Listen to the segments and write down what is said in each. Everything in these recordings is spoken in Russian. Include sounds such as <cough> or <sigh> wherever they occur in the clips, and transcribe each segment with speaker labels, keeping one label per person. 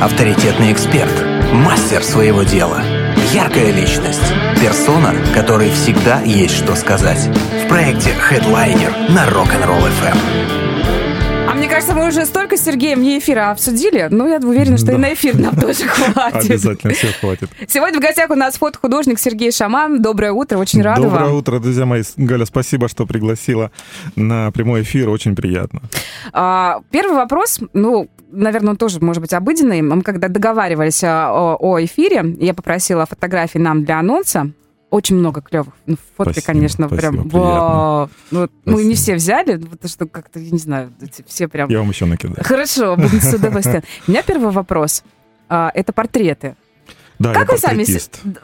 Speaker 1: авторитетный эксперт, мастер своего дела, яркая личность, персона, которой всегда есть что сказать. В проекте Headliner на Rock'n'Roll FM.
Speaker 2: А мне кажется, мы уже столько с Сергеем не эфира обсудили, но я уверена, что
Speaker 3: Да.
Speaker 2: и на эфир нам <laughs> тоже хватит.
Speaker 3: Обязательно всех хватит.
Speaker 2: Сегодня в гостях у нас фотохудожник Сергей Шаман. Доброе утро, очень рада
Speaker 3: Доброе
Speaker 2: вам.
Speaker 3: утро, друзья мои. Галя, спасибо, что пригласила на прямой эфир. Очень приятно.
Speaker 2: А, первый вопрос, ну, наверное, он тоже может быть обыденный. Мы когда договаривались о, о эфире, я попросила фотографии нам для анонса. Очень много клевых. Ну, фотки,
Speaker 3: Спасибо,
Speaker 2: конечно,
Speaker 3: спасибо,
Speaker 2: прям. вау. Ну, мы не
Speaker 3: Спасибо.
Speaker 2: все взяли, потому что как-то, я не знаю, все прям.
Speaker 3: Я вам еще накидаю.
Speaker 2: Хорошо, буду с удовольствием. У меня первый вопрос. А, это портреты.
Speaker 3: Да,
Speaker 2: Как
Speaker 3: я
Speaker 2: вы сами...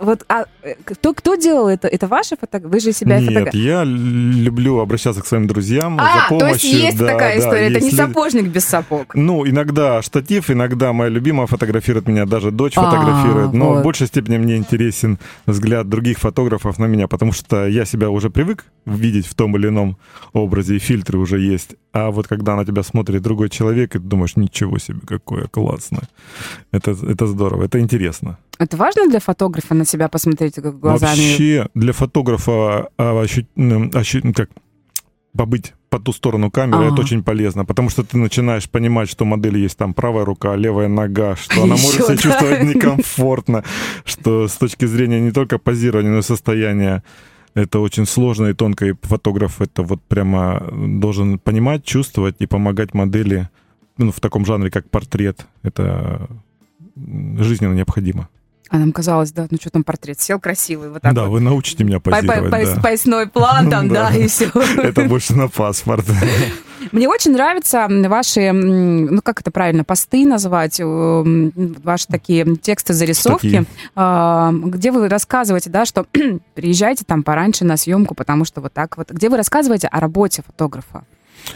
Speaker 2: Вот, а, э, кто, кто делал это? Это ваши фотографии? Вы же себя
Speaker 3: Нет,
Speaker 2: фотографируете?
Speaker 3: я люблю обращаться к своим друзьям
Speaker 2: А,
Speaker 3: за помощью.
Speaker 2: то есть есть
Speaker 3: Да,
Speaker 2: такая
Speaker 3: да,
Speaker 2: история. Это не
Speaker 3: если-
Speaker 2: сапожник без сапог.
Speaker 3: Ну, иногда штатив, иногда моя любимая фотографирует меня, даже дочь
Speaker 2: А,
Speaker 3: фотографирует. Но
Speaker 2: вот.
Speaker 3: в большей степени мне интересен взгляд других фотографов на меня, потому что я себя уже привык видеть в том или ином образе, и фильтры уже есть. А вот когда на тебя смотрит другой человек, и ты думаешь, ничего себе, какое классное. Это, это здорово, это интересно.
Speaker 2: Это важно для фотографа на себя посмотреть как глазами?
Speaker 3: Вообще для фотографа а, ощу- ощу- ну, как, побыть по ту сторону камеры,
Speaker 2: Ага.
Speaker 3: это очень полезно, потому что ты начинаешь понимать, что у модели есть там правая рука, левая нога, что она может себя чувствовать некомфортно, что с точки зрения не только позирования, но и состояния это очень сложно и тонко, и фотограф это вот прямо должен понимать, чувствовать и помогать модели ну, в таком жанре, как портрет. Это жизненно необходимо.
Speaker 2: А нам казалось, да, ну что там портрет, сел красивый, вот так
Speaker 3: да,
Speaker 2: вот.
Speaker 3: вы научите меня
Speaker 2: По- по-
Speaker 3: позировать.
Speaker 2: по-
Speaker 3: да.
Speaker 2: Поясной план <laughs> там, Да. и все. <laughs>
Speaker 3: Это больше на паспорт. <laughs>
Speaker 2: Мне очень нравятся ваши, ну как это правильно, посты назвать, ваши такие тексты, зарисовки,
Speaker 3: Статьи.
Speaker 2: а, где вы рассказываете, да, что <clears throat> приезжайте там пораньше на съемку, потому что вот так вот, где вы рассказываете о работе фотографа.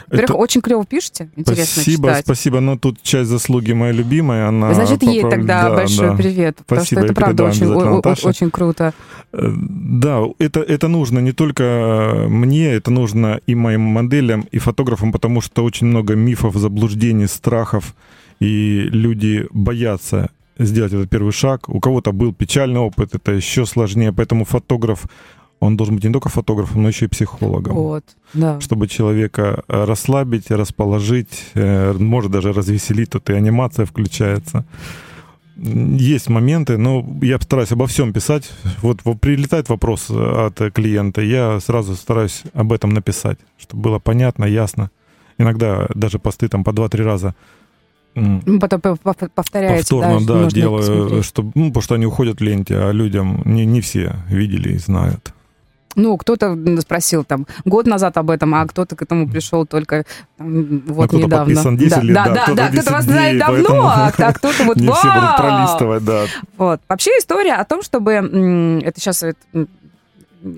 Speaker 2: Во-первых,
Speaker 3: Это-
Speaker 2: очень клево пишете, интересно
Speaker 3: Спасибо,
Speaker 2: читать.
Speaker 3: спасибо. Но тут часть заслуги моя любимая. Она
Speaker 2: Значит, ей
Speaker 3: попро-
Speaker 2: тогда
Speaker 3: да,
Speaker 2: большой
Speaker 3: да.
Speaker 2: привет, потому что
Speaker 3: Спасибо,
Speaker 2: это правда очень, о- очень круто.
Speaker 3: Э, Да, это, это нужно не только мне, это нужно и моим моделям, и фотографам, потому что очень много мифов, заблуждений, страхов, и люди боятся сделать этот первый шаг. У кого-то был печальный опыт, это еще сложнее, поэтому фотограф, он должен быть не только фотографом, но еще и психологом.
Speaker 2: Вот, да.
Speaker 3: чтобы человека э, расслабить, расположить, э, может даже развеселить, тут и анимация включается. Есть моменты, но я стараюсь обо всем писать. Вот, прилетает вопрос э, от клиента, я сразу стараюсь об этом написать, чтобы было понятно, ясно. Иногда даже посты там по 2-3 раза
Speaker 2: Ну, Потом по- по- повторяете,
Speaker 3: повторно, да,
Speaker 2: их
Speaker 3: делаю, чтобы, ну, потому что они уходят в ленте, а людям не, не все видели и знают.
Speaker 2: Ну, кто-то спросил там год назад об этом, а кто-то к этому пришел только там, вот
Speaker 3: кто-то
Speaker 2: недавно.
Speaker 3: подписан 10
Speaker 2: да, да,
Speaker 3: да, кто-то
Speaker 2: да, кто-то
Speaker 3: 10
Speaker 2: вас знает давно,
Speaker 3: поэтому
Speaker 2: а, а кто-то <laughs> вот
Speaker 3: Не все будут
Speaker 2: вау!
Speaker 3: пролистывать, да.
Speaker 2: Вот. Вообще история о том, чтобы это сейчас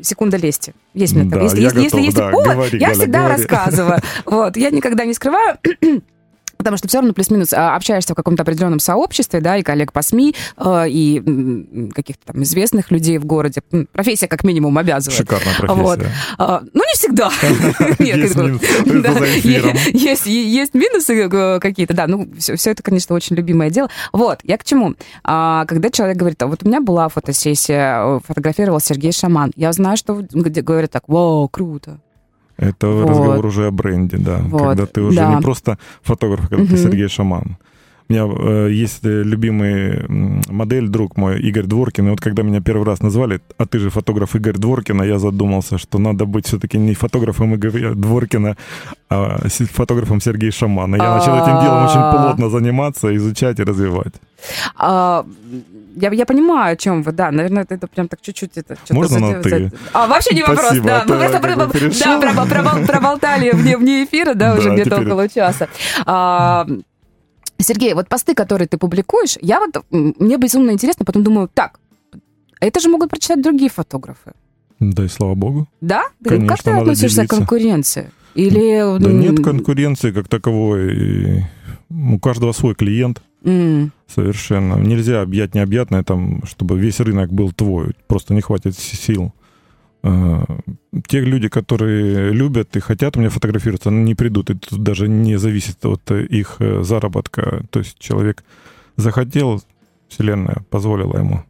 Speaker 2: секунда лести. Есть у меня
Speaker 3: Да,
Speaker 2: такая. Если,
Speaker 3: я
Speaker 2: если, если
Speaker 3: готов,
Speaker 2: есть
Speaker 3: да,
Speaker 2: повод,
Speaker 3: говори,
Speaker 2: я
Speaker 3: Галя,
Speaker 2: всегда
Speaker 3: говори.
Speaker 2: рассказываю. <laughs> Вот. Я никогда не скрываю. Потому что все равно плюс-минус а, общаешься в каком-то определенном сообществе, да, и коллег по СМИ, э, и каких-то там известных людей в городе. Профессия как минимум обязывает.
Speaker 3: Шикарная
Speaker 2: Вот.
Speaker 3: профессия.
Speaker 2: А, Ну, не всегда.
Speaker 3: Есть минусы
Speaker 2: э, какие-то, да. Ну, все это, конечно, очень любимое дело. Вот, я к чему? А, Когда человек говорит, вот у меня была фотосессия, э, фотографировал Сергей Шаман, я знаю, что говорят так, вау, круто.
Speaker 3: Это
Speaker 2: Вот.
Speaker 3: разговор уже о бренде, да.
Speaker 2: Вот,
Speaker 3: Когда ты уже
Speaker 2: да.
Speaker 3: не просто фотограф, когда ты
Speaker 2: Мгм.
Speaker 3: Сергей Шаман. У меня э, есть э, любимый модель, друг мой, Игорь Дворкин. И вот когда меня первый раз назвали, а ты же фотограф Игорь Дворкина, я задумался, что надо быть все-таки не фотографом Игоря Дворкина, а фотографом Сергея Шамана. Я начал этим делом очень
Speaker 2: А.
Speaker 3: плотно заниматься, изучать и развивать.
Speaker 2: А, я, я понимаю, о чем вы, да, наверное, это, прям так чуть-чуть это
Speaker 3: Можно на
Speaker 2: за-
Speaker 3: «ты»?
Speaker 2: за- А, вообще не вопрос,
Speaker 3: Спасибо,
Speaker 2: да.
Speaker 3: а
Speaker 2: Мы
Speaker 3: я
Speaker 2: просто
Speaker 3: как бы
Speaker 2: про- да, пробол- пробол- проболтали вне, вне эфира, да, уже
Speaker 3: Да,
Speaker 2: где-то
Speaker 3: теперь-
Speaker 2: около часа. А, Сергей, вот посты, которые ты публикуешь, я вот, мне безумно интересно, потом думаю, так, это же могут прочитать другие фотографы.
Speaker 3: Да и слава богу.
Speaker 2: Да? Ты-
Speaker 3: Конечно,
Speaker 2: как ты относишься
Speaker 3: делиться.
Speaker 2: к конкуренции? Или...
Speaker 3: Да нет конкуренции как таковой. У каждого свой клиент.
Speaker 2: М,
Speaker 3: Совершенно. Нельзя объять необъятное, там, чтобы весь рынок был твой. Просто не хватит сил. Э, Те люди, которые любят и хотят у меня фотографироваться, они не придут. Тут даже не зависит от их э, заработка. То есть человек захотел, Вселенная позволила ему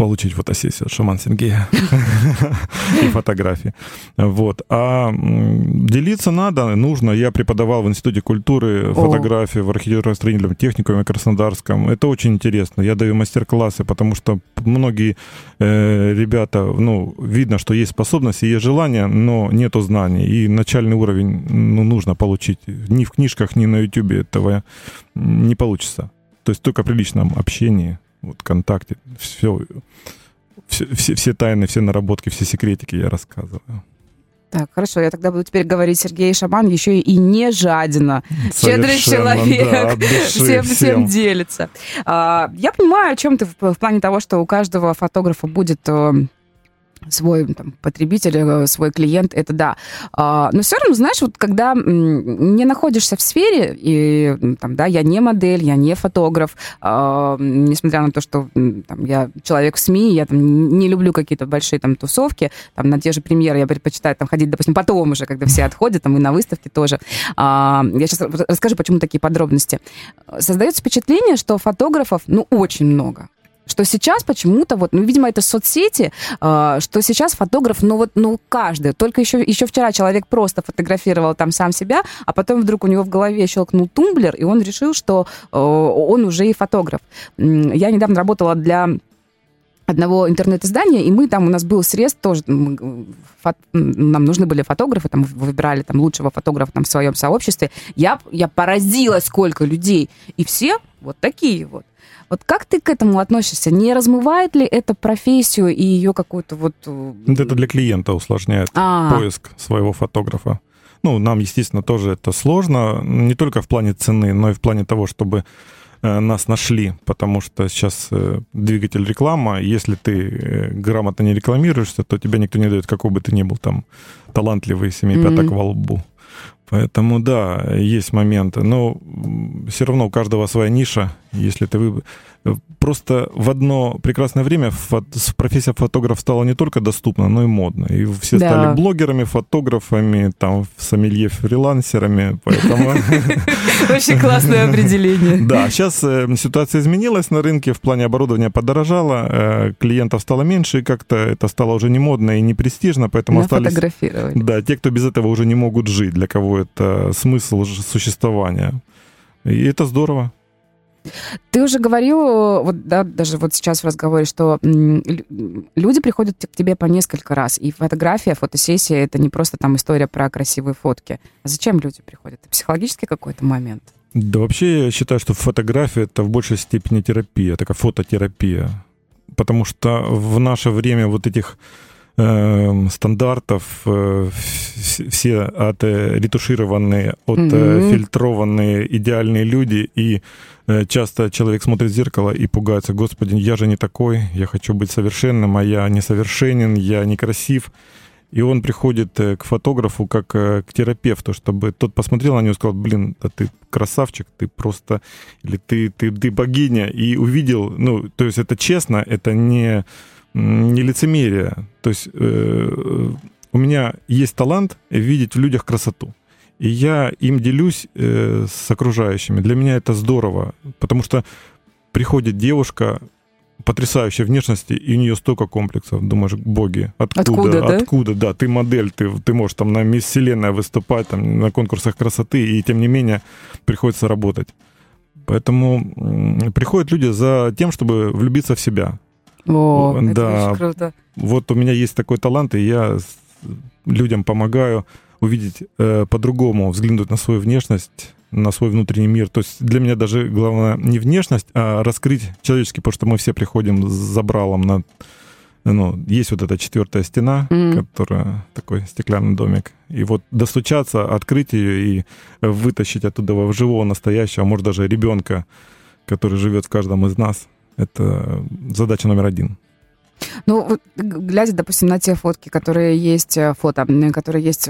Speaker 3: получить фотосессию от Шаман Сергея <laughs> и фотографии. Вот. А делиться надо, нужно. Я преподавал в Институте культуры фотографии в архитектурно-строительном техникуме Краснодарском. Это очень интересно. Я даю мастер-классы, потому что многие э, ребята, ну, видно, что есть способности, есть желание, но нету знаний. И начальный уровень ну, нужно получить. Ни в книжках, ни на YouTube этого не получится. То есть только при личном общении вот ВКонтакте, все, все, все, все тайны, все наработки, все секретики я рассказываю.
Speaker 2: Так, хорошо, я тогда буду теперь говорить Сергей Шаман еще и не жадина. Щедрый человек, да, души, <laughs> всем, всем. всем делится. А, я понимаю, о чем ты в, в плане того, что у каждого фотографа будет э, свой там, потребитель, э, свой клиент, это да. А, но все равно, знаешь, вот когда не находишься в сфере, и там, да, я не модель, я не фотограф, а, несмотря на то, что там, я человек в СМИ, я там не люблю какие-то большие там тусовки, там на те же премьеры я предпочитаю там ходить, допустим, потом уже, когда все отходят, там и на выставке тоже. А, я сейчас расскажу, почему такие подробности. Создается впечатление, что фотографов, ну, очень много что сейчас почему-то вот, ну, видимо, это соцсети, э, что сейчас фотограф, ну вот, ну каждый. Только еще еще вчера человек просто фотографировал там сам себя, а потом вдруг у него в голове щелкнул тумблер, и он решил, что э, он уже и фотограф. Я недавно работала для одного интернет-издания, и мы там, у нас был срез тоже, фото, нам нужны были фотографы, там выбирали там лучшего фотографа там в своем сообществе. Я, я поразилась, сколько людей. И все вот такие вот. Вот как ты к этому относишься? Не размывает ли это профессию и ее какую-то вот... Э,
Speaker 3: это для клиента усложняет А-а-а. поиск своего фотографа. Ну, нам, естественно, тоже это сложно, не только в плане цены, но и в плане того, чтобы э, нас нашли, потому что сейчас э, двигатель реклама, если ты грамотно не рекламируешься, то тебя никто не дает, какой бы ты ни был там талантливый, семи mm-hmm. пяток во лбу. Поэтому да, есть моменты, но все равно у каждого своя ниша. Если ты вы... Просто в одно прекрасное время профессия фотограф стала не только доступна, но и модна. И все да. стали блогерами, фотографами, там, сомелье, фрилансерами, поэтому... <laughs>
Speaker 2: Очень классное определение. <laughs>
Speaker 3: Да, сейчас э, ситуация изменилась на рынке, в плане оборудования подорожало, э, клиентов стало меньше, и как-то это стало уже не модно и не престижно, поэтому остались... Да, те, кто без этого уже не могут жить, для кого это смысл существования. И это здорово.
Speaker 2: Ты уже говорил, вот, да, даже вот сейчас в разговоре, что люди приходят к тебе по несколько раз, и фотография, фотосессия — это не просто там история про красивые фотки. А зачем люди приходят? Это психологический какой-то момент?
Speaker 3: Да вообще я считаю, что фотография — это в большей степени терапия, такая фототерапия. Потому что в наше время вот этих э, стандартов, э, все отретушированные, отфильтрованные mm-hmm. идеальные люди, и э, часто человек смотрит в зеркало и пугается, господи, я же не такой, я хочу быть совершенным, а я несовершенен, я некрасив. И он приходит э, к фотографу как к терапевту, чтобы тот посмотрел на него и сказал, блин, да ты красавчик, ты просто, или ты, ты, ты богиня, и увидел, ну, то есть это честно, это не не лицемерие. То есть э, у меня есть талант видеть в людях красоту. И я им делюсь э, с окружающими. Для меня это здорово, потому что приходит девушка потрясающей внешности, и у нее столько комплексов. Думаешь, боги, откуда? Откуда, да? Откуда, да. Ты модель, ты, ты можешь там на Мисс Вселенная выступать, там, на конкурсах красоты, и тем не менее приходится работать. Поэтому приходят люди за тем, чтобы влюбиться в себя.
Speaker 2: О, да. это очень круто.
Speaker 3: Вот у меня есть такой талант, и я людям помогаю увидеть э, по-другому, взглянуть на свою внешность, на свой внутренний мир. То есть для меня даже главное не внешность, а раскрыть человеческий, потому что мы все приходим с забралом на... Ну, есть вот эта четвертая стена, mm-hmm. которая такой стеклянный домик. И вот достучаться, открыть ее и вытащить оттуда живого, настоящего, а может даже ребенка, который живет в каждом из нас — это задача номер один.
Speaker 2: Ну, глядя, допустим, на те фотки, которые есть, э, фото, которые есть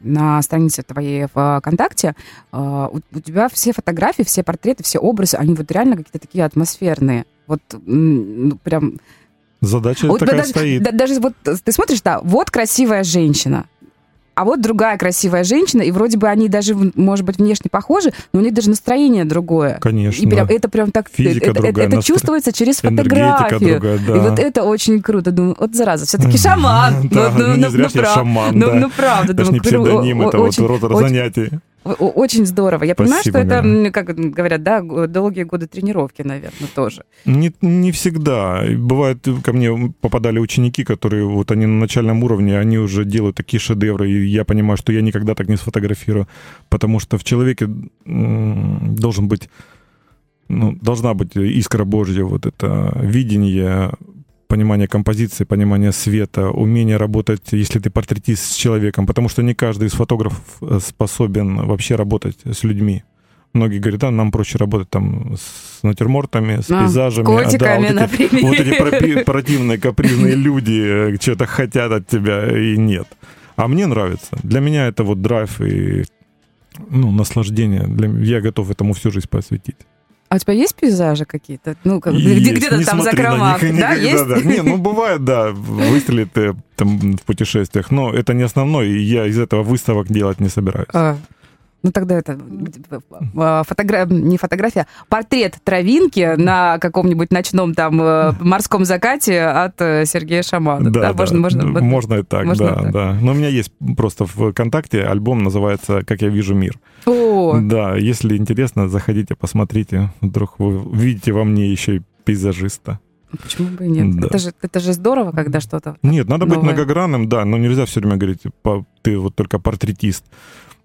Speaker 2: на странице твоей ВКонтакте, э, у тебя все фотографии, все портреты, все образы, они вот реально какие-то такие атмосферные. Вот ну, прям...
Speaker 3: Задача вот, такая
Speaker 2: даже,
Speaker 3: стоит.
Speaker 2: даже вот ты смотришь, да, вот красивая женщина, а вот другая красивая женщина, и вроде бы они даже, может быть, внешне похожи, но у них даже настроение другое.
Speaker 3: Конечно.
Speaker 2: И прям, это прям так...
Speaker 3: Физика
Speaker 2: это,
Speaker 3: другая,
Speaker 2: это
Speaker 3: настро...
Speaker 2: чувствуется через фотографию.
Speaker 3: Другая, да.
Speaker 2: И вот это очень круто. Думаю, вот зараза, все-таки шаман. <laughs>
Speaker 3: Да,
Speaker 2: ну,
Speaker 3: ну, не
Speaker 2: ну,
Speaker 3: зря
Speaker 2: ну,
Speaker 3: я
Speaker 2: прав-
Speaker 3: шаман,
Speaker 2: ну,
Speaker 3: да.
Speaker 2: ну, правда.
Speaker 3: Это не псевдоним, это вот род
Speaker 2: очень- здорово. Я понимаю,
Speaker 3: Спасибо,
Speaker 2: что это, как говорят, да, долгие годы тренировки, наверное, тоже.
Speaker 3: Не, не всегда. Бывает, ко мне попадали ученики, которые вот они на начальном уровне, они уже делают такие шедевры, и я понимаю, что я никогда так не сфотографирую, потому что в человеке должен быть, ну, должна быть искра Божья, вот это видение, понимание композиции, понимание света, умение работать, если ты портретист с человеком, потому что не каждый из фотографов э, способен вообще работать с людьми. Многие говорят, да, нам проще работать там с натюрмортами, с
Speaker 2: А,
Speaker 3: пейзажами.
Speaker 2: с
Speaker 3: а, да,
Speaker 2: котиками,
Speaker 3: вот эти,
Speaker 2: например.
Speaker 3: вот эти пропи- противные, капризные <laughs> люди э, что-то хотят от тебя и нет. А мне нравится. Для меня это вот драйв и ну, наслаждение. Для... Я готов этому всю жизнь посвятить.
Speaker 2: А у тебя есть пейзажи какие-то? Ну, как,
Speaker 3: Есть.
Speaker 2: где-то там за кромах,
Speaker 3: них,
Speaker 2: да, есть?
Speaker 3: да. Не, ну бывает, да, выстрелит там в путешествиях, но это не основное, и я из этого выставок делать не собираюсь.
Speaker 2: А, ну тогда это а, фотогра... не фотография, портрет травинки на каком-нибудь ночном там э, морском закате от э, Сергея Шамана. Да, можно, можно,
Speaker 3: ну,
Speaker 2: вот-
Speaker 3: можно и так,
Speaker 2: можно
Speaker 3: да,
Speaker 2: и так.
Speaker 3: да. Но у меня есть просто в ВКонтакте альбом, называется «Как я вижу мир».
Speaker 2: О,
Speaker 3: Да, если интересно, заходите, посмотрите. Вдруг вы видите во мне еще и пейзажиста.
Speaker 2: почему бы и нет?
Speaker 3: Да.
Speaker 2: Это, же, это же здорово, когда что-то...
Speaker 3: Нет, надо быть
Speaker 2: Новое.
Speaker 3: многогранным, да, но нельзя все время говорить, ты вот только портретист.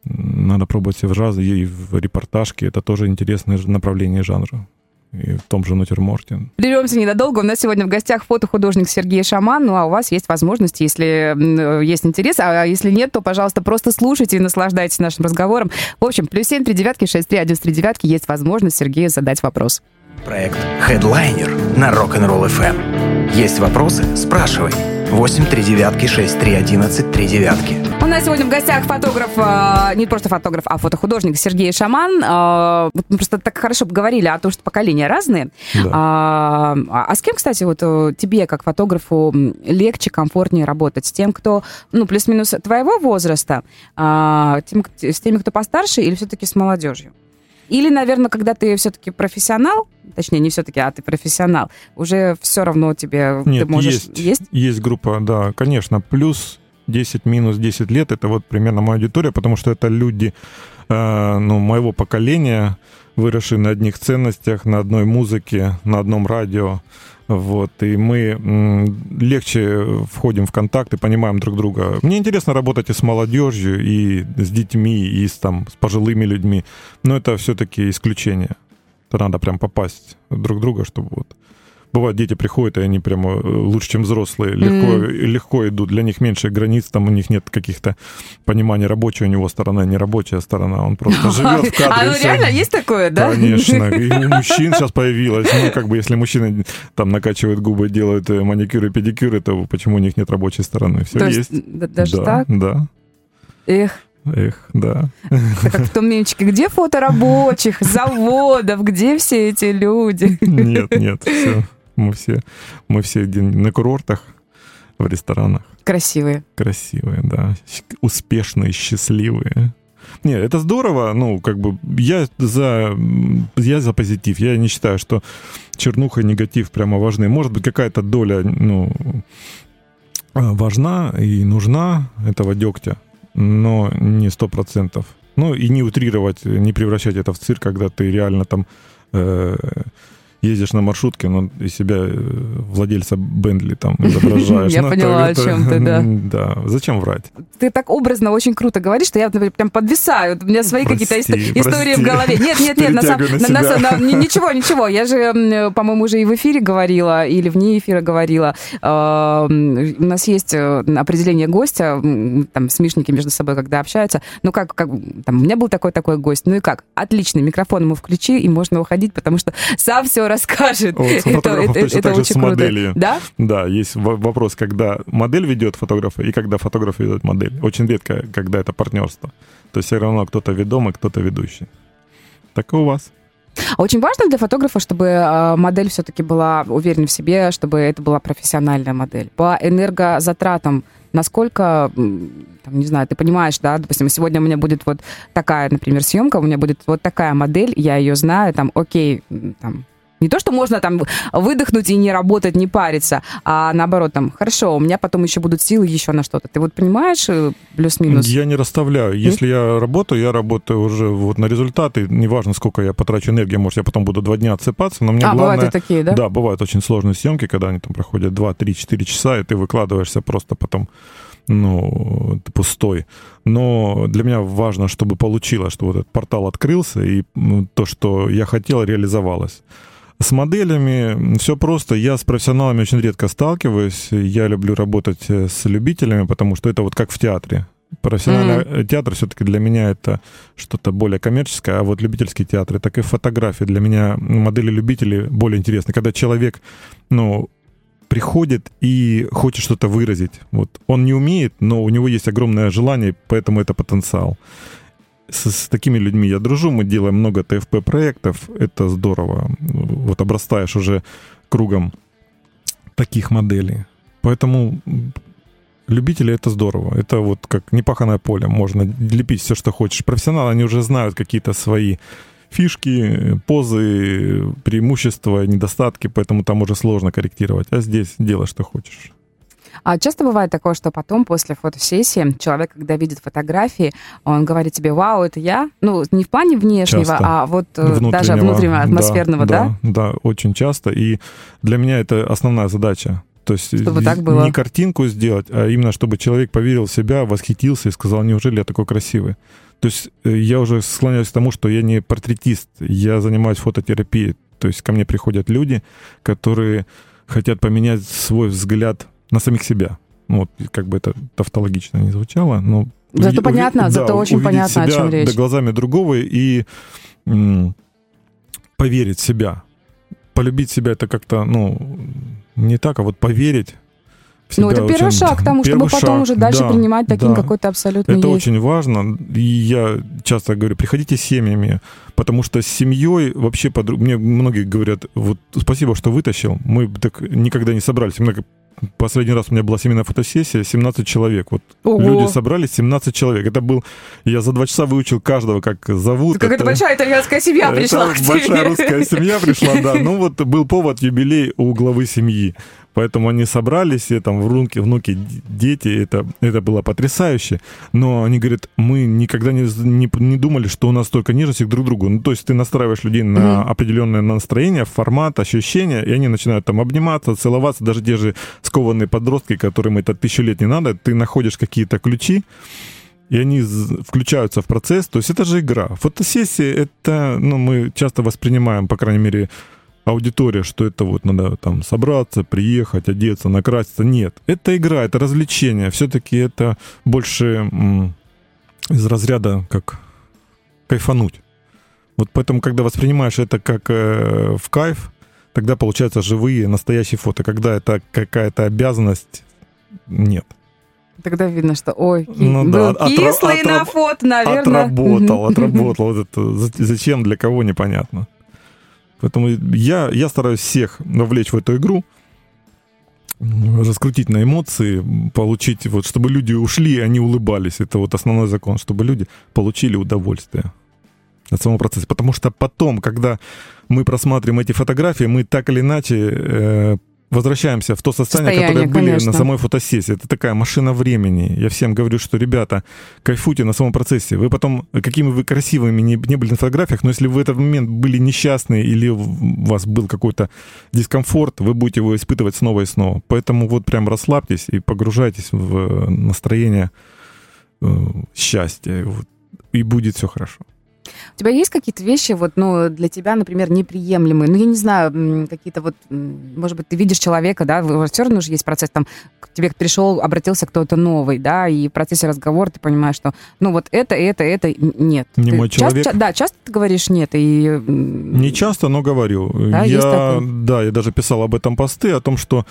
Speaker 3: Надо пробовать и в жаз, и в репортажке. Это тоже интересное направление жанра. И в том же натюрморте.
Speaker 2: Прервемся ненадолго. У нас сегодня в гостях фотохудожник Сергей Шаман. Ну, а у вас есть возможность, если есть интерес. А если нет, то, пожалуйста, просто слушайте и наслаждайтесь нашим разговором. В общем, плюс семь, три девятки, шесть, три, один, три девятки. Есть возможность Сергею задать вопрос.
Speaker 1: Проект Headliner на Rock'n'Roll FM. Есть вопросы? Спрашивай. 8 3 девятки 6 3 11 3 девятки.
Speaker 2: У нас сегодня в гостях фотограф, э, не просто фотограф, а фотохудожник Сергей Шаман. Э, вот мы просто так хорошо поговорили о том, что поколения разные.
Speaker 3: Да.
Speaker 2: А, а с кем, кстати, вот э, тебе, как фотографу, легче, комфортнее работать? С тем, кто, ну, плюс-минус твоего возраста, а, тем, с теми, кто постарше, или все-таки с молодежью? Или, наверное, когда ты все-таки профессионал, точнее, не все-таки, а ты профессионал, уже все равно тебе
Speaker 3: Нет,
Speaker 2: ты можешь...
Speaker 3: есть,
Speaker 2: есть?
Speaker 3: есть группа, да, конечно, плюс 10, минус 10 лет, это вот примерно моя аудитория, потому что это люди, ну, моего поколения, выросшие на одних ценностях, на одной музыке, на одном радио, вот, и мы легче входим в контакт и понимаем друг друга. Мне интересно работать и с молодежью, и с детьми, и с, там, с пожилыми людьми, но это все-таки исключение. Это надо прям попасть друг друга, чтобы вот Бывает, дети приходят, и они прямо э, лучше, чем взрослые, легко, легко идут. Для них меньше границ, там у них нет каких-то понимания рабочей у него сторона, не рабочая сторона. Он просто <laughs> живет в кадре.
Speaker 2: А, ну реально есть такое, да?
Speaker 3: Конечно. <laughs> И у мужчин сейчас появилось. Ну, как бы, если мужчины там накачивают губы, делают э, маникюры, педикюры, то почему у них нет рабочей стороны? Все есть.
Speaker 2: даже
Speaker 3: да,
Speaker 2: так?
Speaker 3: Да.
Speaker 2: Эх,
Speaker 3: Эх, да.
Speaker 2: это как в том мемчике, где фото рабочих, заводов, где все эти люди?
Speaker 3: Нет, нет, все. Мы все, мы все на курортах, в ресторанах.
Speaker 2: Красивые.
Speaker 3: Красивые, да. Успешные, счастливые. Не, это здорово, ну, как бы, я за, я за позитив. Я не считаю, что чернуха и негатив прямо важны. Может быть, какая-то доля, ну, а, важна и нужна этого дегтя, но не сто процентов. Ну, и не утрировать, не превращать это в цирк, когда ты реально там э, ездишь на маршрутке, но из себя э, владельца Бентли там <laughs> изображаешь.
Speaker 2: Я
Speaker 3: Ну,
Speaker 2: поняла, о чём ты, да. <laughs>
Speaker 3: Да, зачем врать?
Speaker 2: Ты так образно очень круто говоришь, что я например, прям подвисаю. У меня свои какие-то ист- истории в голове. Нет, нет, нет, на самом ничего, ничего. Я же, по-моему, уже и в эфире говорила, или вне эфира говорила. У нас есть э, определение гостя, там смешники между собой, когда общаются. Ну как, как там, у меня был такой такой гость. Ну и как? Отлично, микрофон ему включи, и можно уходить, потому что сам все расскажет.
Speaker 3: Вот, с фотографов точно так же с моделью.
Speaker 2: Да?
Speaker 3: Да, есть вопрос, когда модель ведет фотографа и когда фотограф ведет модель. Очень редко, когда это партнерство. То есть все равно кто-то ведомый, кто-то ведущий. Так и у вас.
Speaker 2: А Очень важно для фотографа, чтобы э, модель все-таки была уверена в себе, чтобы это была профессиональная модель. По энергозатратам насколько, там, не знаю, ты понимаешь, да, допустим, сегодня у меня будет вот такая, например, съемка, у меня будет вот такая модель, я ее знаю, там, окей, там, не то, что можно там выдохнуть и не работать, не париться, а наоборот, там, хорошо, у меня потом еще будут силы еще на что-то. Ты вот понимаешь э, плюс-минус?
Speaker 3: Я не расставляю. Если я работаю, я работаю уже вот на результаты. Неважно, сколько я потрачу энергии, может, я потом буду два дня отсыпаться, но мне
Speaker 2: а,
Speaker 3: главное...
Speaker 2: бывают и такие, да?
Speaker 3: Да, бывают очень сложные съемки, когда они там проходят 2, 3, 4 часа, и ты выкладываешься просто потом ну, пустой. Но для меня важно, чтобы получилось, что вот этот портал открылся, и то, что я хотел, реализовалось. С моделями все просто. Я с профессионалами очень редко сталкиваюсь. Я люблю работать э, с любителями, потому что это вот как в театре. Профессиональный mm-hmm. театр все-таки для меня это что-то более коммерческое, а вот любительский театр, так и фотографии для меня модели любителей более интересны. Когда человек, ну, приходит и хочет что-то выразить. Вот он не умеет, но у него есть огромное желание, поэтому это потенциал с, с такими людьми я дружу, мы делаем много ТФП-проектов, это здорово. Вот обрастаешь уже кругом таких моделей. Поэтому любители это здорово. Это вот как непаханное поле. Можно лепить все, что хочешь. Профессионалы, они уже знают какие-то свои фишки, позы, преимущества, недостатки, поэтому там уже сложно корректировать. А здесь делай, что хочешь.
Speaker 2: А часто бывает такое, что потом, после фотосессии, человек, когда видит фотографии, он говорит тебе, вау, это я? Ну, не в плане внешнего,
Speaker 3: часто.
Speaker 2: а вот э, внутреннего, даже внутреннего, атмосферного,
Speaker 3: да, да? Да, очень часто. И для меня это основная задача. То есть
Speaker 2: чтобы так было.
Speaker 3: не картинку сделать, а именно чтобы человек поверил в себя, восхитился и сказал, неужели я такой красивый. То есть э, я уже склоняюсь к тому, что я не портретист, я занимаюсь фототерапией. То есть ко мне приходят люди, которые хотят поменять свой взгляд на самих себя. Ну, вот, как бы это тавтологично не звучало, но...
Speaker 2: Зато понятно, увид... зато да, очень понятно,
Speaker 3: себя
Speaker 2: о чем речь.
Speaker 3: Да, глазами другого и м- поверить в себя. Полюбить себя это как-то, ну, не так, а вот поверить
Speaker 2: ну, это первый очень... шаг к тому, чтобы шаг, потом уже дальше
Speaker 3: да,
Speaker 2: принимать таким,
Speaker 3: да.
Speaker 2: какой то абсолютно
Speaker 3: Это
Speaker 2: есть.
Speaker 3: очень важно. И я часто говорю, приходите с семьями, потому что с семьей вообще... Под... Мне многие говорят, вот спасибо, что вытащил. Мы так никогда не собрались. Мы Последний раз у меня была семейная фотосессия, 17 человек. Вот Ого. люди собрались, 17 человек. Это был... Я за два часа выучил каждого, как зовут.
Speaker 2: Какая-то большая итальянская семья пришла
Speaker 3: Это большая русская семья пришла, да. <laughs> Ну вот был повод юбилей у главы семьи. Поэтому они собрались, и там внуки, внуки, дети, это, это было потрясающе. Но они говорят, мы никогда не, не, не думали, что у нас столько нежности друг к другу. Ну, то есть ты настраиваешь людей на mm-hmm. определенное настроение, формат, ощущения, и они начинают там обниматься, целоваться, даже те же скованные подростки, которым это тысячу лет не надо, ты находишь какие-то ключи, и они включаются в процесс. То есть это же игра. Фотосессия — это, ну, мы часто воспринимаем, по крайней мере, аудитория, что это вот надо там собраться, приехать, одеться, накраситься. Нет, это игра, это развлечение. Все-таки это больше м, из разряда как кайфануть. Вот поэтому, когда воспринимаешь это как э, в кайф, тогда получаются живые, настоящие фото. Когда это какая-то обязанность, нет.
Speaker 2: Тогда видно, что ой, ну, был да, кислый отра- на фото, наверное.
Speaker 3: Отработал, отработал. Вот это зачем, для кого, непонятно. Поэтому я, я стараюсь всех вовлечь в эту игру, раскрутить на эмоции, получить, вот, чтобы люди ушли, они улыбались. Это вот основной закон, чтобы люди получили удовольствие от самого процесса. Потому что потом, когда мы просматриваем эти фотографии, мы так или иначе э, возвращаемся в то состояние, состояние которое были конечно. на самой фотосессии. Это такая машина времени. Я всем говорю, что, ребята, кайфуйте на самом процессе. Вы потом, какими вы красивыми не, не были на фотографиях, но если вы в этот момент были несчастны или у вас был какой-то дискомфорт, вы будете его испытывать снова и снова. Поэтому вот прям расслабьтесь и погружайтесь в настроение э, счастья, и будет все хорошо.
Speaker 2: У тебя есть какие-то вещи, вот, ну, для тебя, например, неприемлемые? Ну, я не знаю, какие-то вот, может быть, ты видишь человека, да, все равно же есть процесс, там, к тебе пришел, обратился кто-то новый, да, и в процессе разговора ты понимаешь, что, ну, вот это, это, это нет.
Speaker 3: Не
Speaker 2: ты
Speaker 3: мой человек.
Speaker 2: Часто, да, часто ты говоришь нет, и...
Speaker 3: Не часто, но говорю. Да, я, да, я даже писал об этом посты, о том, что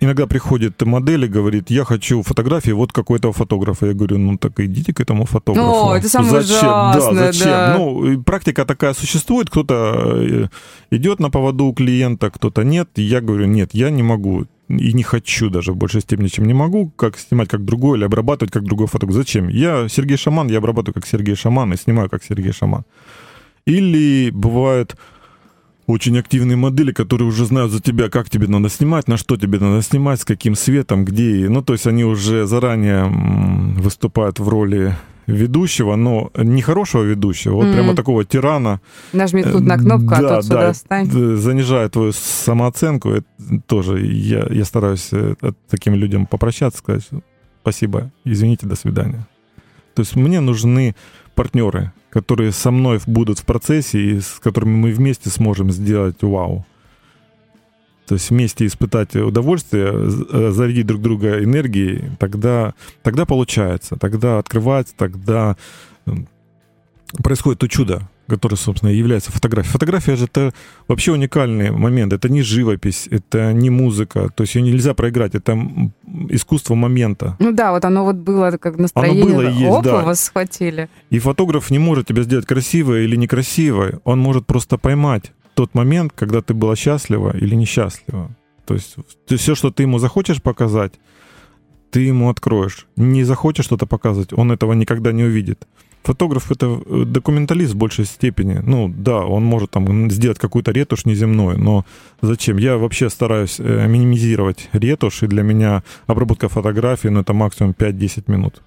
Speaker 3: Иногда приходит модель и говорит, я хочу фотографии вот какой-то фотографа. Я говорю, ну так идите к этому фотографу.
Speaker 2: О, это самое зачем? Ужасное,
Speaker 3: да, зачем? Да. Ну, практика такая существует. Кто-то э, идет на поводу у клиента, кто-то нет. Я говорю, нет, я не могу. и не хочу даже в большей степени, чем не могу, как снимать как другой или обрабатывать как другой фотограф. Зачем? Я Сергей Шаман, я обрабатываю как Сергей Шаман и снимаю как Сергей Шаман. Или бывает очень активные модели, которые уже знают за тебя, как тебе надо снимать, на что тебе надо снимать, с каким светом, где. Ну, то есть они уже заранее выступают в роли ведущего, но не хорошего ведущего, вот mm. прямо такого тирана.
Speaker 2: Нажми тут на кнопку, а да, а тут сюда да, встань.
Speaker 3: Занижает твою самооценку. Это тоже я, я стараюсь э, таким людям попрощаться, сказать спасибо, извините, до свидания. То есть мне нужны партнеры, которые со мной будут в процессе и с которыми мы вместе сможем сделать вау. То есть вместе испытать удовольствие, э, зарядить друг друга энергией, тогда, тогда получается, тогда открывается, тогда происходит то чудо, которое, собственно, является фотографией. Фотография же это вообще уникальный момент. Это не живопись, это не музыка. То есть ее нельзя проиграть. Это искусство момента.
Speaker 2: Ну да, вот оно вот было как настроение. Оно было и есть, Оп, да. вас схватили.
Speaker 3: И фотограф не может тебя сделать красивой или некрасивой. Он может просто поймать тот момент, когда ты была счастлива или несчастлива. То есть все, что ты ему захочешь показать, ты ему откроешь. Не захочешь что-то показывать, он этого никогда не увидит. Фотограф — это э, документалист в большей степени. Ну, да, он может там сделать какую-то ретушь неземную, но зачем? Я вообще стараюсь э, минимизировать ретушь, и для меня обработка фотографии, ну, это максимум 5-10 минут.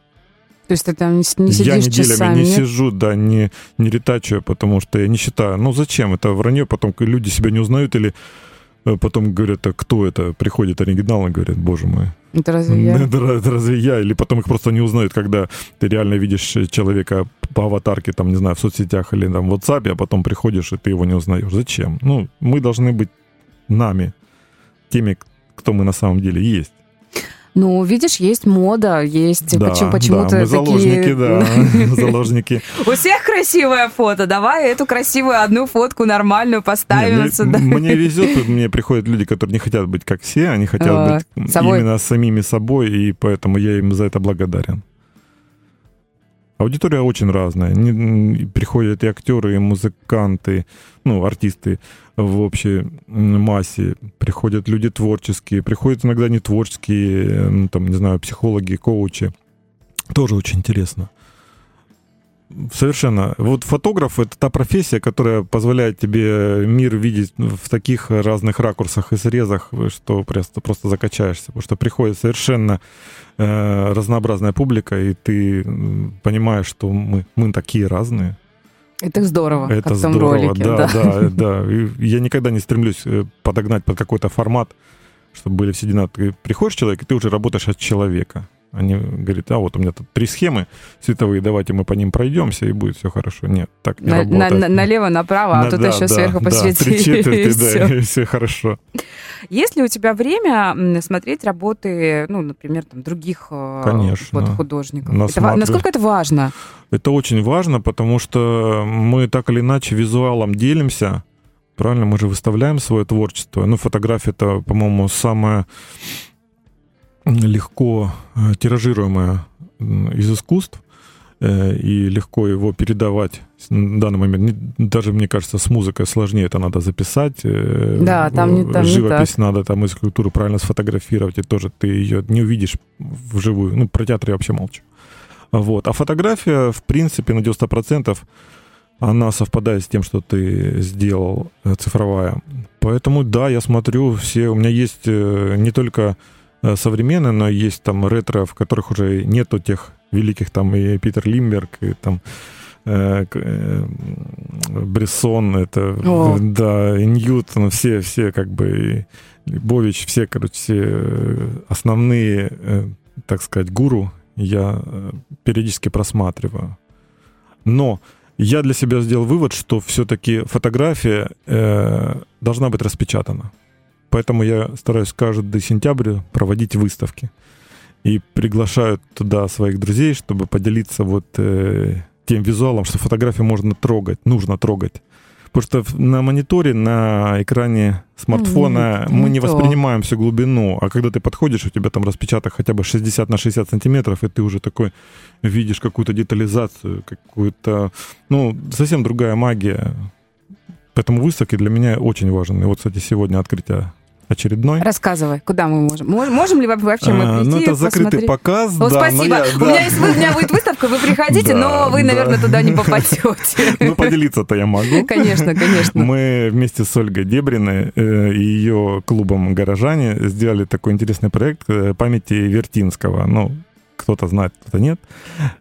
Speaker 2: То есть ты там не сидишь Я неделями часами,
Speaker 3: не нет? сижу, да, не, не ретачиваю, потому что я не считаю. Ну зачем? Это вранье, потом люди себя не узнают или потом говорят, а кто это? Приходит оригинал и говорят, боже мой.
Speaker 2: Это разве я? <laughs>
Speaker 3: Это, это разве я? Или потом их просто не узнают, когда ты реально видишь человека по аватарке, там, не знаю, в соцсетях или там в WhatsApp, а потом приходишь, и ты его не узнаешь. Зачем? Ну, мы должны быть нами, теми, кто мы на самом деле есть.
Speaker 2: Ну, видишь, есть мода, есть да, почему, почему-то да, мы
Speaker 3: заложники,
Speaker 2: такие...
Speaker 3: да, заложники.
Speaker 2: У всех красивое фото, давай эту красивую одну фотку нормальную поставим
Speaker 3: сюда. <laughs> Мне везет, мне приходят люди, которые не хотят быть как все, они хотят быть именно самими собой, и поэтому я им за это благодарен. Аудитория очень разная. Не, приходят и актеры, и музыканты, ну, артисты в общей массе. Приходят люди творческие, приходят иногда не творческие, ну, там, не знаю, психологи, коучи. Тоже очень интересно. Совершенно. Вот фотограф — это та профессия, которая позволяет тебе мир видеть в таких разных ракурсах и срезах, что просто, просто закачаешься. Потому что приходит совершенно э, разнообразная публика, и ты понимаешь, что мы, мы такие разные.
Speaker 2: Это здорово,
Speaker 3: это как здорово, в том ролике. Да, да, да. да. И я никогда не стремлюсь э, подогнать под какой-то формат, чтобы были все одинаковые. Ты приходишь человек, и ты уже работаешь от человека. Они говорят, а вот у меня тут три схемы световые, давайте мы по ним пройдемся, и будет все хорошо. Нет, так не
Speaker 2: на,
Speaker 3: работает.
Speaker 2: На, на, налево, направо, а на, тут да, еще да, сверху да, посвети.
Speaker 3: Три <laughs> четверти, и да, все. и все хорошо.
Speaker 2: Есть ли у тебя время смотреть работы, ну, например, там, других э,
Speaker 3: Конечно.
Speaker 2: Вот, художников? Это, насколько это важно?
Speaker 3: Это очень важно, потому что мы так или иначе визуалом делимся, правильно? Мы же выставляем свое творчество. Ну, фотография — это, по-моему, самое легко э, тиражируемое из искусств э, и легко его передавать в данный момент. Даже, мне кажется, с музыкой сложнее это надо записать.
Speaker 2: Э, да, там не там
Speaker 3: Живопись
Speaker 2: не
Speaker 3: так. надо там из культуры правильно сфотографировать, и тоже ты ее не увидишь вживую. Ну, про театр я вообще молчу. Вот. А фотография, в принципе, на 90% она совпадает с тем, что ты сделал цифровая. Поэтому, да, я смотрю все... У меня есть не только современные, но есть там ретро, в которых уже нету тех великих, там и Питер Лимберг, и там э, э, Брессон, это, О. да, и Ньютон, все, все как бы, и Бович, все, короче, все основные, так сказать, гуру я периодически просматриваю. Но я для себя сделал вывод, что все-таки фотография э, должна быть распечатана. Поэтому я стараюсь каждый сентябрь проводить выставки. И приглашаю туда своих друзей, чтобы поделиться вот э, тем визуалом, что фотографию можно трогать, нужно трогать. Потому что на мониторе, на экране смартфона mm, мы не, не воспринимаем всю глубину. А когда ты подходишь, у тебя там распечаток хотя бы 60 на 60 сантиметров, и ты уже такой видишь какую-то детализацию, какую-то... Ну, совсем другая магия. Поэтому выставки для меня очень важны. И вот, кстати, сегодня открытие очередной.
Speaker 2: Рассказывай, куда мы можем? Можем, можем ли вообще мы
Speaker 3: А,
Speaker 2: прийти,
Speaker 3: Ну, это закрытый
Speaker 2: посмотреть?
Speaker 3: показ,
Speaker 2: О,
Speaker 3: да.
Speaker 2: спасибо.
Speaker 3: я-
Speaker 2: У,
Speaker 3: да.
Speaker 2: меня есть, у меня будет выставка, вы приходите,
Speaker 3: Да,
Speaker 2: но вы, наверное, туда не попадете. <laughs>
Speaker 3: Ну, поделиться-то я могу.
Speaker 2: Конечно, конечно.
Speaker 3: Мы вместе с Ольгой Дебриной э, и ее клубом «Горожане» сделали такой интересный проект э, памяти Вертинского. Ну, кто-то знает, кто-то нет.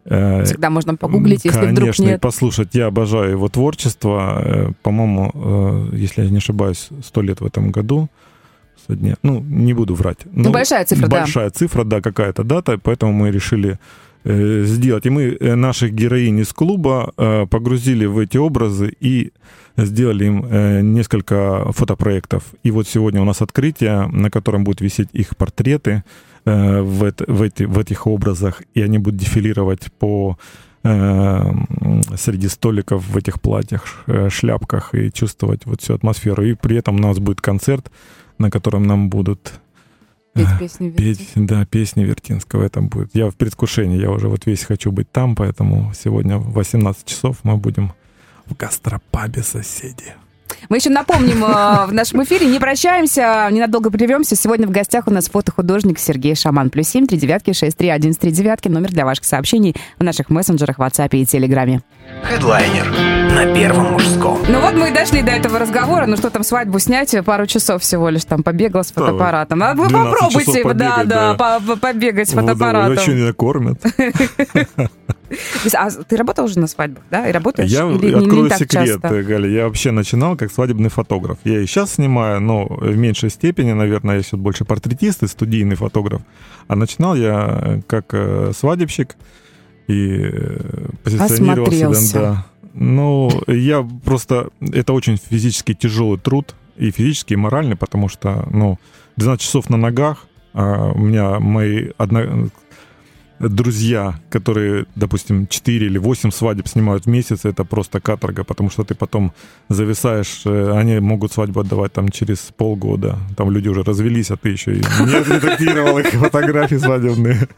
Speaker 3: Э,
Speaker 2: Всегда можно погуглить, если
Speaker 3: Конечно,
Speaker 2: вдруг
Speaker 3: и
Speaker 2: нет.
Speaker 3: послушать. Я обожаю его творчество. По-моему, если я не ошибаюсь, сто лет в этом году. Со дня. Ну, не буду врать.
Speaker 2: Ну, большая цифра, да.
Speaker 3: Большая цифра, да, какая-то дата, поэтому мы решили э, сделать. И мы э, наших героинь из клуба э, погрузили в эти образы и сделали им э, несколько фотопроектов. И вот сегодня у нас открытие, на котором будут висеть их портреты э, в, эт- в, эти, в этих образах, и они будут дефилировать по э, среди столиков в этих платьях, э, шляпках и чувствовать вот всю атмосферу. И при этом у нас будет концерт, на котором нам будут
Speaker 2: Петь
Speaker 3: э,
Speaker 2: песни
Speaker 3: петь, да, песни Вертинского это будет. Я в предвкушении, я уже вот весь хочу быть там, поэтому сегодня в 18 часов мы будем в гастропабе соседи.
Speaker 2: Мы еще напомним э, в нашем эфире, не прощаемся, ненадолго прервемся. Сегодня в гостях у нас фотохудожник Сергей Шаман. Плюс семь, три девятки, шесть, три, один, три девятки. Номер для ваших сообщений в наших мессенджерах, WhatsApp и Телеграме.
Speaker 1: Хедлайнер на первом мужском.
Speaker 2: Ну вот мы и дошли до этого разговора. Ну что там, свадьбу снять, пару часов всего лишь там побегал с
Speaker 3: Да,
Speaker 2: фотоаппаратом. А вы
Speaker 3: 12
Speaker 2: попробуйте, да,
Speaker 3: побегать,
Speaker 2: да,
Speaker 3: да.
Speaker 2: по- по- побегать с
Speaker 3: да,
Speaker 2: фотоаппаратом.
Speaker 3: Еще не накормят. <laughs>
Speaker 2: А ты работал уже на свадьбах, да? И работаешь?
Speaker 3: Я
Speaker 2: Или не- не
Speaker 3: открою
Speaker 2: так
Speaker 3: секрет,
Speaker 2: часто?
Speaker 3: Галя. Я вообще начинал как свадебный фотограф. Я и сейчас снимаю, но в меньшей степени, наверное, я сейчас больше портретист и студийный фотограф. А начинал я э, как э, свадебщик и э, позиционировал себя.
Speaker 2: Осмотрелся.
Speaker 3: Да. Ну, я просто... Это очень физически тяжелый труд, и физически, и моральный, потому что, ну, 12 часов на ногах, а у меня мои одно... друзья, которые, допустим, 4 или 8 свадеб снимают в месяц, это просто каторга, потому что ты потом зависаешь, э, они могут свадьбу отдавать там через полгода, там люди уже развелись, а ты еще и не отредактировал их фотографии свадебные.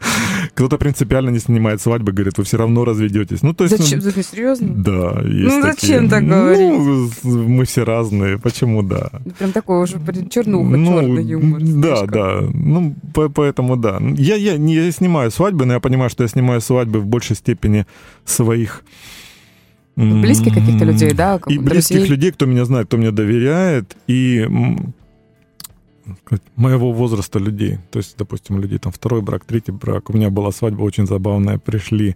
Speaker 3: Кто-то принципиально не снимает свадьбы, говорит, вы все равно разведетесь. Ну, то есть... ну,
Speaker 2: Зачем? Ты серьезно?
Speaker 3: Да, есть
Speaker 2: Ну, зачем
Speaker 3: такие.
Speaker 2: так
Speaker 3: Ну, мы все разные, почему да?
Speaker 2: Ну, Прям такой уже чернуха,
Speaker 3: Ну,
Speaker 2: черный юмор.
Speaker 3: Да,
Speaker 2: слишком.
Speaker 3: да. Ну, по- поэтому да. Я, я не снимаю свадьбы, но я понимаю, что я снимаю свадьбы в большей степени своих
Speaker 2: Близких каких-то людей, да, как
Speaker 3: И близких
Speaker 2: друзей.
Speaker 3: людей, кто меня знает, кто мне доверяет, и сказать, моего возраста людей. То есть, допустим, людей там второй брак, третий брак. У меня была свадьба очень забавная. Пришли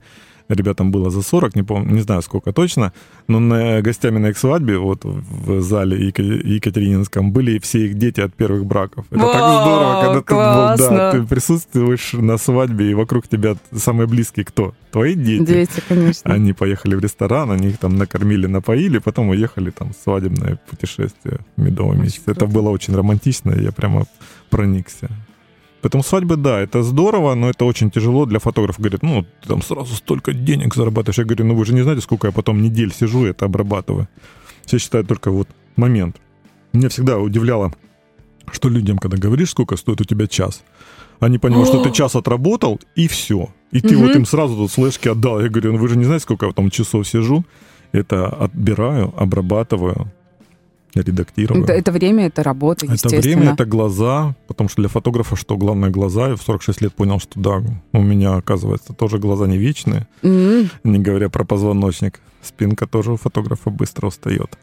Speaker 3: ребятам было за 40, не помню, не знаю сколько точно, но на, гостями на их свадьбе, вот в зале Еке- Екатерининском, были все их дети от первых браков. Это так
Speaker 2: Вау,
Speaker 3: здорово, когда ты,
Speaker 2: классно.
Speaker 3: да, ты присутствуешь на свадьбе, и вокруг тебя самые близкие кто? Твои дети.
Speaker 2: Дети, конечно.
Speaker 3: Они поехали в ресторан, они их там накормили, напоили, потом уехали там в свадебное путешествие в медовый
Speaker 2: Очень
Speaker 3: месяц. Это
Speaker 2: круто.
Speaker 3: было очень романтично, я прямо проникся. Поэтому свадьбы, да, это здорово, но это очень тяжело для фотографа. Говорят, ну, ты там сразу столько денег зарабатываешь. Я говорю, ну вы же не знаете, сколько я потом недель сижу и это обрабатываю. Все считают только вот момент. Меня всегда удивляло, что людям, когда говоришь, сколько стоит у тебя час, они понимают, что ты час отработал, и все. И ты вот им сразу тут флешки отдал. Я говорю, ну вы же не знаете, сколько я там часов сижу. Это отбираю, обрабатываю, редактирую.
Speaker 2: Это, это время, это работа,
Speaker 3: Это время, это глаза, потому что для фотографа что главное глаза. Я в 46 лет понял, что да, у меня, оказывается, тоже глаза не вечные,
Speaker 2: М.
Speaker 3: не говоря про позвоночник. Спинка тоже у фотографа быстро устает.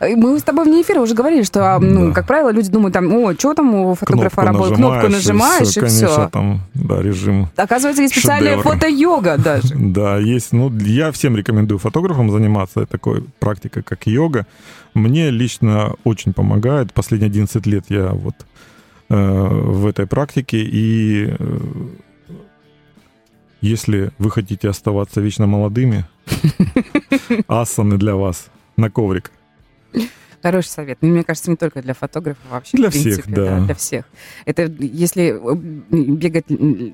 Speaker 2: Э, Мы с тобой вне эфира уже говорили, что, а, ну,
Speaker 3: Да.
Speaker 2: как правило, люди думают, там, о, что там у фотографа работает? Кнопку нажимаешь,
Speaker 3: всё,
Speaker 2: и
Speaker 3: конечно,
Speaker 2: все.
Speaker 3: там, да, режим.
Speaker 2: Оказывается, есть специальная фото-йога даже. <laughs>
Speaker 3: Да, есть. Ну, я всем рекомендую фотографам заниматься такой практикой, как йога. Мне лично очень помогает. Последние 11 лет я вот э, в этой практике. И э, если вы хотите оставаться вечно молодыми, <laughs> <laughs> асаны для вас на коврик.
Speaker 2: Хороший совет. Ну, Мне кажется, не только для фотографов, а вообще,
Speaker 3: Для
Speaker 2: принципе,
Speaker 3: всех, да.
Speaker 2: Для всех. Это если бегать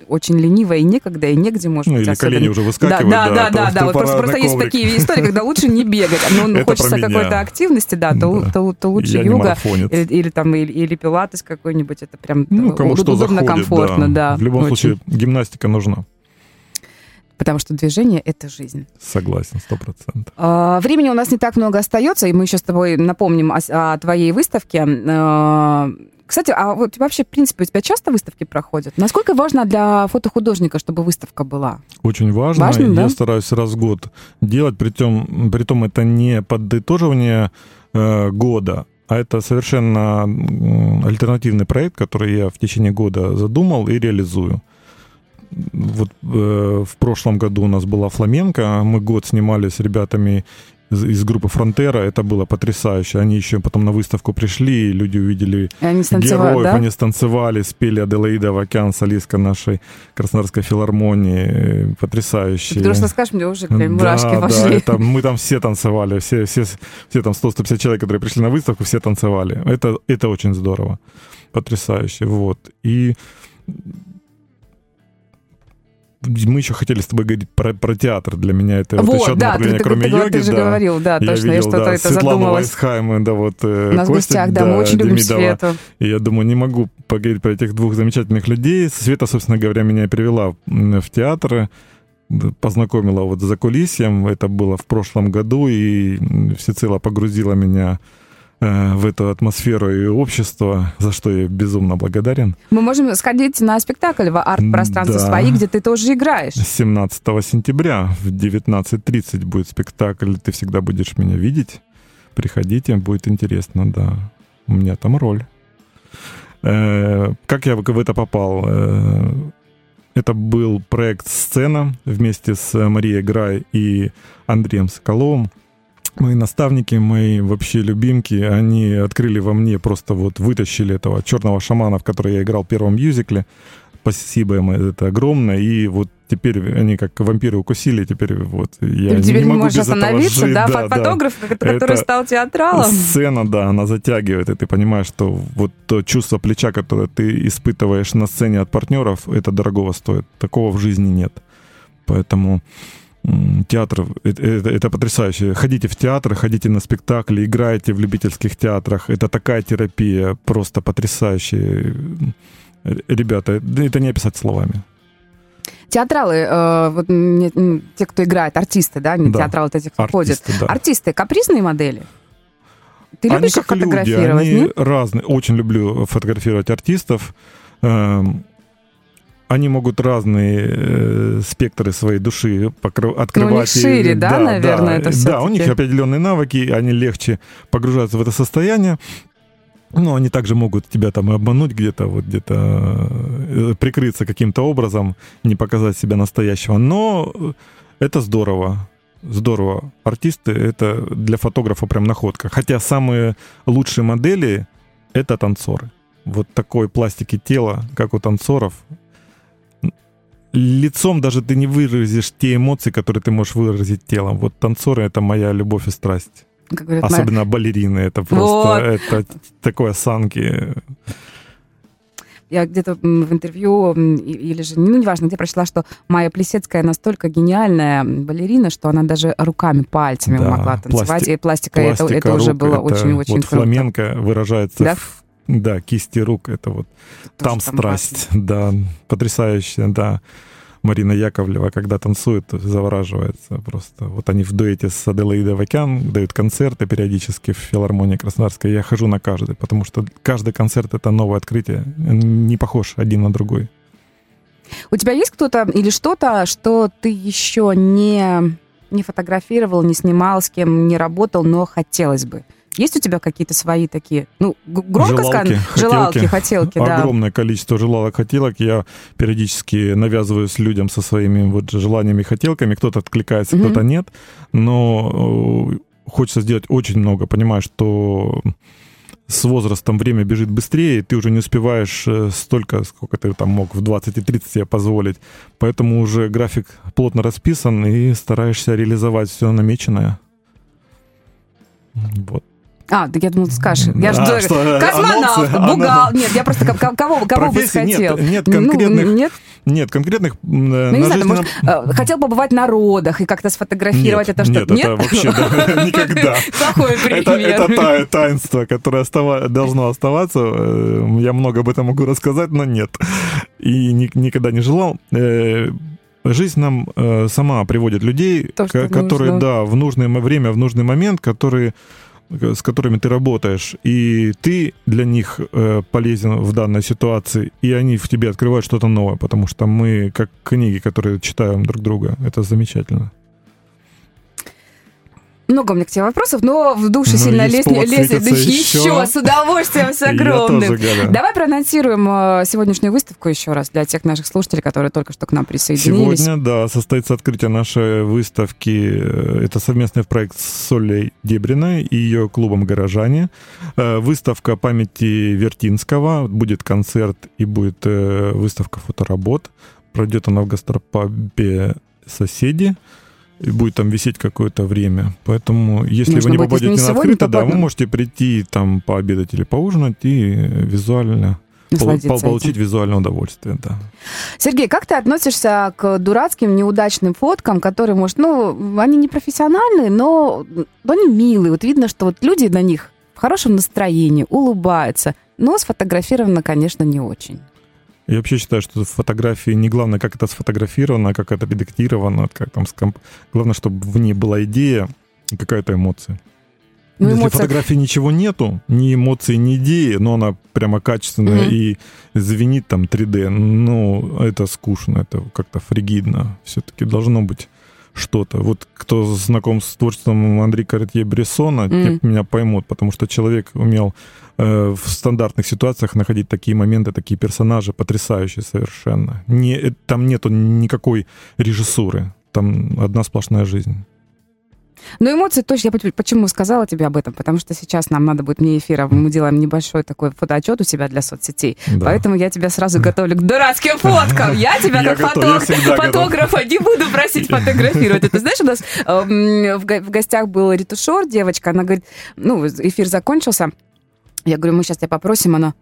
Speaker 2: очень лениво и некогда, и негде, может
Speaker 3: Ну,
Speaker 2: быть,
Speaker 3: или
Speaker 2: особенно.
Speaker 3: колени уже
Speaker 2: Да,
Speaker 3: выскакивают.
Speaker 2: да, да, да, да.
Speaker 3: то
Speaker 2: Вот просто, просто есть такие истории, когда лучше не бегать, но ну,
Speaker 3: Это
Speaker 2: хочется какой-то активности, да, то,
Speaker 3: Да.
Speaker 2: то- то лучше
Speaker 3: Я
Speaker 2: йога или, или там или, или пилатес какой-нибудь. Это прям
Speaker 3: Ну,
Speaker 2: э,
Speaker 3: кому что
Speaker 2: удобно,
Speaker 3: заходит,
Speaker 2: комфортно, да.
Speaker 3: В любом
Speaker 2: очень.
Speaker 3: случае, гимнастика нужна.
Speaker 2: Потому что движение — это жизнь.
Speaker 3: Согласен, сто процентов.
Speaker 2: А, Времени у нас не так много остается, и мы еще с тобой напомним о, о твоей выставке. А, Кстати, а вот вообще, в принципе, у тебя часто выставки проходят? Насколько важно для фотохудожника, чтобы выставка была?
Speaker 3: Очень важно.
Speaker 2: Важно,
Speaker 3: Я
Speaker 2: да?
Speaker 3: стараюсь раз в год делать, притом, притом это не подытоживание э, года, а это совершенно альтернативный проект, который я в течение года задумал и реализую. Вот э, в прошлом году у нас была фламенко, мы год снимали с ребятами из, из группы Фронтера, это было потрясающе. Они еще потом на выставку пришли, люди увидели
Speaker 2: И они
Speaker 3: героев,
Speaker 2: да?
Speaker 3: они станцевали, спели Аделаида Вакян, солистка нашей Краснодарской филармонии, потрясающе.
Speaker 2: Ты просто скажешь, мне уже прям мурашки
Speaker 3: да,
Speaker 2: пошли.
Speaker 3: Да, это, мы там все танцевали, все, все, все там 100-150 человек, которые пришли на выставку, все танцевали. Это, это очень здорово, потрясающе, вот. И мы еще хотели с тобой говорить про, про театр. Для меня это вот, еще
Speaker 2: Вот,
Speaker 3: одно
Speaker 2: да,
Speaker 3: направление,
Speaker 2: ты-
Speaker 3: кроме
Speaker 2: ты-
Speaker 3: йоги.
Speaker 2: ты же
Speaker 3: да.
Speaker 2: говорил, да,
Speaker 3: Я
Speaker 2: точно, я
Speaker 3: видел,
Speaker 2: что-то
Speaker 3: да,
Speaker 2: это
Speaker 3: Светлану
Speaker 2: задумалась.
Speaker 3: Вайсхайм, да, вот э,
Speaker 2: У нас в
Speaker 3: Костя,
Speaker 2: гостях, да, мы очень любим
Speaker 3: Демидова.
Speaker 2: Свету.
Speaker 3: И я думаю, не могу поговорить про этих двух замечательных людей. Света, собственно говоря, меня и привела в театр, познакомила вот за кулисьем. Это было в прошлом году, и всецело погрузила меня э, в эту атмосферу и общество, за что я безумно благодарен.
Speaker 2: Мы можем сходить на спектакль в арт-пространство
Speaker 3: Да.
Speaker 2: свои, где ты тоже играешь.
Speaker 3: 17 сентября в 19.30 будет спектакль «Ты всегда будешь меня видеть». Приходите, будет интересно, да. У меня там роль. Э, Как я в это попал? Э, Это был проект «Сцена» вместе с Марией Грай и Андреем Соколовым. Мои наставники, мои вообще любимки, они открыли во мне, просто вот вытащили этого черного шамана, в который я играл в первом мюзикле. Спасибо им, это огромное. И вот теперь они как вампиры укусили, теперь вот я
Speaker 2: теперь не,
Speaker 3: могу
Speaker 2: можешь
Speaker 3: без этого
Speaker 2: остановиться,
Speaker 3: жить.
Speaker 2: да?
Speaker 3: да,
Speaker 2: Фо-
Speaker 3: да.
Speaker 2: Фотограф, который
Speaker 3: Это
Speaker 2: стал театралом.
Speaker 3: Сцена, да, она затягивает, и ты понимаешь, что вот то чувство плеча, которое ты испытываешь на сцене от партнеров, это дорогого стоит. Такого в жизни нет. Поэтому м, театр это, это- это потрясающе. Ходите в театр, ходите на спектакли, играйте в любительских театрах. Это такая терапия, просто потрясающая. Ребята, это не описать словами.
Speaker 2: Театралы, э, вот, м, м, те, кто играет, артисты, да, не
Speaker 3: Да.
Speaker 2: театралы, это те, кто ходит.
Speaker 3: Артисты, да.
Speaker 2: Артисты, капризные модели? Ты
Speaker 3: Они
Speaker 2: любишь их
Speaker 3: как люди,
Speaker 2: фотографировать,
Speaker 3: они разные. Очень люблю фотографировать артистов. Эм, Они могут разные э, спектры своей души покры- открывать.
Speaker 2: Ну, них шире,
Speaker 3: И-
Speaker 2: да, наверное, это
Speaker 3: Да, у них определенные навыки, они легче погружаются в это состояние. Но они также могут тебя там и обмануть где-то, вот где-то э, прикрыться каким-то образом, не показать себя настоящего. Но это здорово. Здорово. Артисты — это для фотографа прям находка. Хотя самые лучшие модели — это танцоры. Вот такой пластики тела, как у танцоров. Лицом даже ты не выразишь те эмоции, которые ты можешь выразить телом. Вот танцоры — это моя любовь и страсть.
Speaker 2: Как говорят, моя-
Speaker 3: Особенно балерины. Это просто
Speaker 2: Вот.
Speaker 3: это такой осанки.
Speaker 2: Я где-то в интервью, или же, ну, неважно, где прочла, что Майя Плесецкая настолько гениальная балерина, что она даже руками, пальцами
Speaker 3: Да,
Speaker 2: могла танцевать,
Speaker 3: пласти-
Speaker 2: и пластика, это,
Speaker 3: Пластика
Speaker 2: это уже
Speaker 3: рук,
Speaker 2: было
Speaker 3: это
Speaker 2: очень-очень
Speaker 3: Вот
Speaker 2: круто.
Speaker 3: фламенко выражается
Speaker 2: Да?
Speaker 3: в да, кисти рук. Это вот
Speaker 2: Тоже
Speaker 3: там страсть. Да, потрясающая, да. Марина Яковлева, когда танцует, завораживается просто. Вот они в дуэте с Аделаидой Вакян дают концерты периодически в филармонии Краснодарской. Я хожу на каждый, потому что каждый концерт — это новое открытие. Не похож один на другой.
Speaker 2: У тебя есть кто-то или что-то, что ты еще не, не фотографировал, не снимал, с кем не работал, но хотелось бы? Есть у тебя какие-то свои такие, ну, громко
Speaker 3: Желалки,
Speaker 2: сказано? Желалки, хотелки, да.
Speaker 3: Огромное количество желалок, хотелок. Я периодически навязываюсь людям со своими вот желаниями и хотелками. Кто-то откликается,
Speaker 2: Мгм.
Speaker 3: кто-то нет. Но э, хочется сделать очень много. Понимаешь, что с возрастом время бежит быстрее, и ты уже не успеваешь э, столько, сколько ты там мог в 20 и 30 себе позволить. Поэтому уже график плотно расписан, и стараешься реализовать все намеченное. Вот.
Speaker 2: А, да я думала, ты скажешь. Я
Speaker 3: А,
Speaker 2: жду.
Speaker 3: что,
Speaker 2: Космонавт,
Speaker 3: анонсы,
Speaker 2: бухгалтер. Нет, я просто ко- ко- кого, кого бы
Speaker 3: Профессий нет,
Speaker 2: хотел?
Speaker 3: нет
Speaker 2: Ну,
Speaker 3: конкретных
Speaker 2: нет?
Speaker 3: Нет, конкретных
Speaker 2: Ну, не
Speaker 3: на
Speaker 2: знаю, может, э, хотел побывать на родах и как-то сфотографировать
Speaker 3: нет,
Speaker 2: это что
Speaker 3: нет, это вообще да, <laughs> никогда. <laughs>
Speaker 2: Плохой
Speaker 3: Это,
Speaker 2: пример.
Speaker 3: это та- таинство, которое остава- должно оставаться. Э, Я много об этом могу рассказать, но нет. И ни- никогда не желал. Э, Жизнь нам э, сама приводит людей,
Speaker 2: То,
Speaker 3: которые,
Speaker 2: нужно.
Speaker 3: да, в нужное время, в нужный момент, которые с которыми ты работаешь, и ты для них э, полезен в данной ситуации, и они в тебе открывают что-то новое, потому что мы как книги, которые читаем друг друга, это замечательно.
Speaker 2: Много у меня к тебе вопросов, но в душе ну, сильно лезет, лезет еще. еще с удовольствием, с <laughs> огромным. Давай проанонсируем э, сегодняшнюю выставку еще раз для тех наших слушателей, которые только что к нам присоединились.
Speaker 3: Сегодня, да, состоится открытие нашей выставки. Э, это совместный проект с Солей Дебриной и ее клубом «Горожане». Э, выставка памяти Вертинского. Будет концерт и будет выставка фоторабот. Пройдет она в гастропабе «Соседи» и будет там висеть какое-то время. Поэтому, если Нужно вы не попадете не на открыто, да, вы можете прийти там пообедать или поужинать и визуально получить этим. визуальное удовольствие, да.
Speaker 2: Сергей, как ты относишься к дурацким, неудачным фоткам, которые, может, ну, они не профессиональные, но они милые. Вот видно, что вот люди на них в хорошем настроении, улыбаются, но сфотографировано, конечно, не очень.
Speaker 3: Я вообще считаю, что фотографии не главное, как это сфотографировано, как это редактировано, как там скомп... главное, чтобы в ней была идея и какая-то эмоция. Ну, Если эмоция... фотографии ничего нету, ни эмоций, ни идеи, но она прямо качественная угу. и звенит там 3D, ну, это скучно, это как-то фригидно. Все-таки должно быть что-то. Вот кто знаком с творчеством Андрея Каретье Брессона, mm. меня поймут, потому что человек умел э, в стандартных ситуациях находить такие моменты, такие персонажи, потрясающие совершенно. Не, э, там нету никакой режиссуры, там одна сплошная жизнь.
Speaker 2: Но эмоции точно, я почему сказала тебе об этом, потому что сейчас нам надо будет мне эфира, мы делаем небольшой такой фотоотчет у себя для соцсетей, да. поэтому я тебя сразу готовлю к дурацким фоткам. <laughs> Я тебя как фотографа не буду просить фотографировать. Это знаешь, у нас эм, в гостях был ретушер, девочка, она говорит, ну, эфир закончился, я говорю, мы сейчас тебя попросим, она,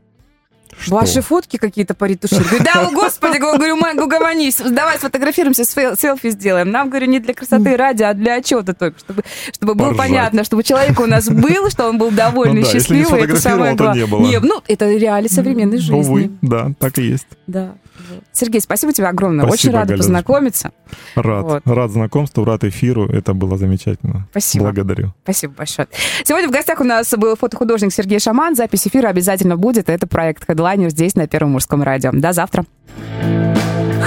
Speaker 2: что? Ваши фотки какие-то. Говорю, да, о, <laughs> господи, говорю, Мэнго, гомонись, давай сфотографируемся, селфи сделаем. Нам, говорю, не для красоты ради, а для отчета только, чтобы, чтобы было понятно, чтобы человек у нас был, что он был довольный, ну, да, счастливый.
Speaker 3: это самое главное. Не, было.
Speaker 2: не, ну, это реалии современной жизни. Увы,
Speaker 3: да, так и есть.
Speaker 2: Да. Сергей, спасибо тебе огромное. Спасибо, Очень рада Галюшка. познакомиться.
Speaker 3: Рад. Вот. Рад знакомству, рад эфиру. Это было замечательно.
Speaker 2: Спасибо.
Speaker 3: Благодарю.
Speaker 2: Спасибо большое. Сегодня в гостях у нас был фотохудожник Сергей Шаман. Запись эфира обязательно будет. Это проект Headliner здесь, на Первом мужском радио. До завтра.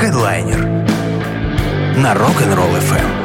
Speaker 1: Headliner на Rock'n'Roll FM.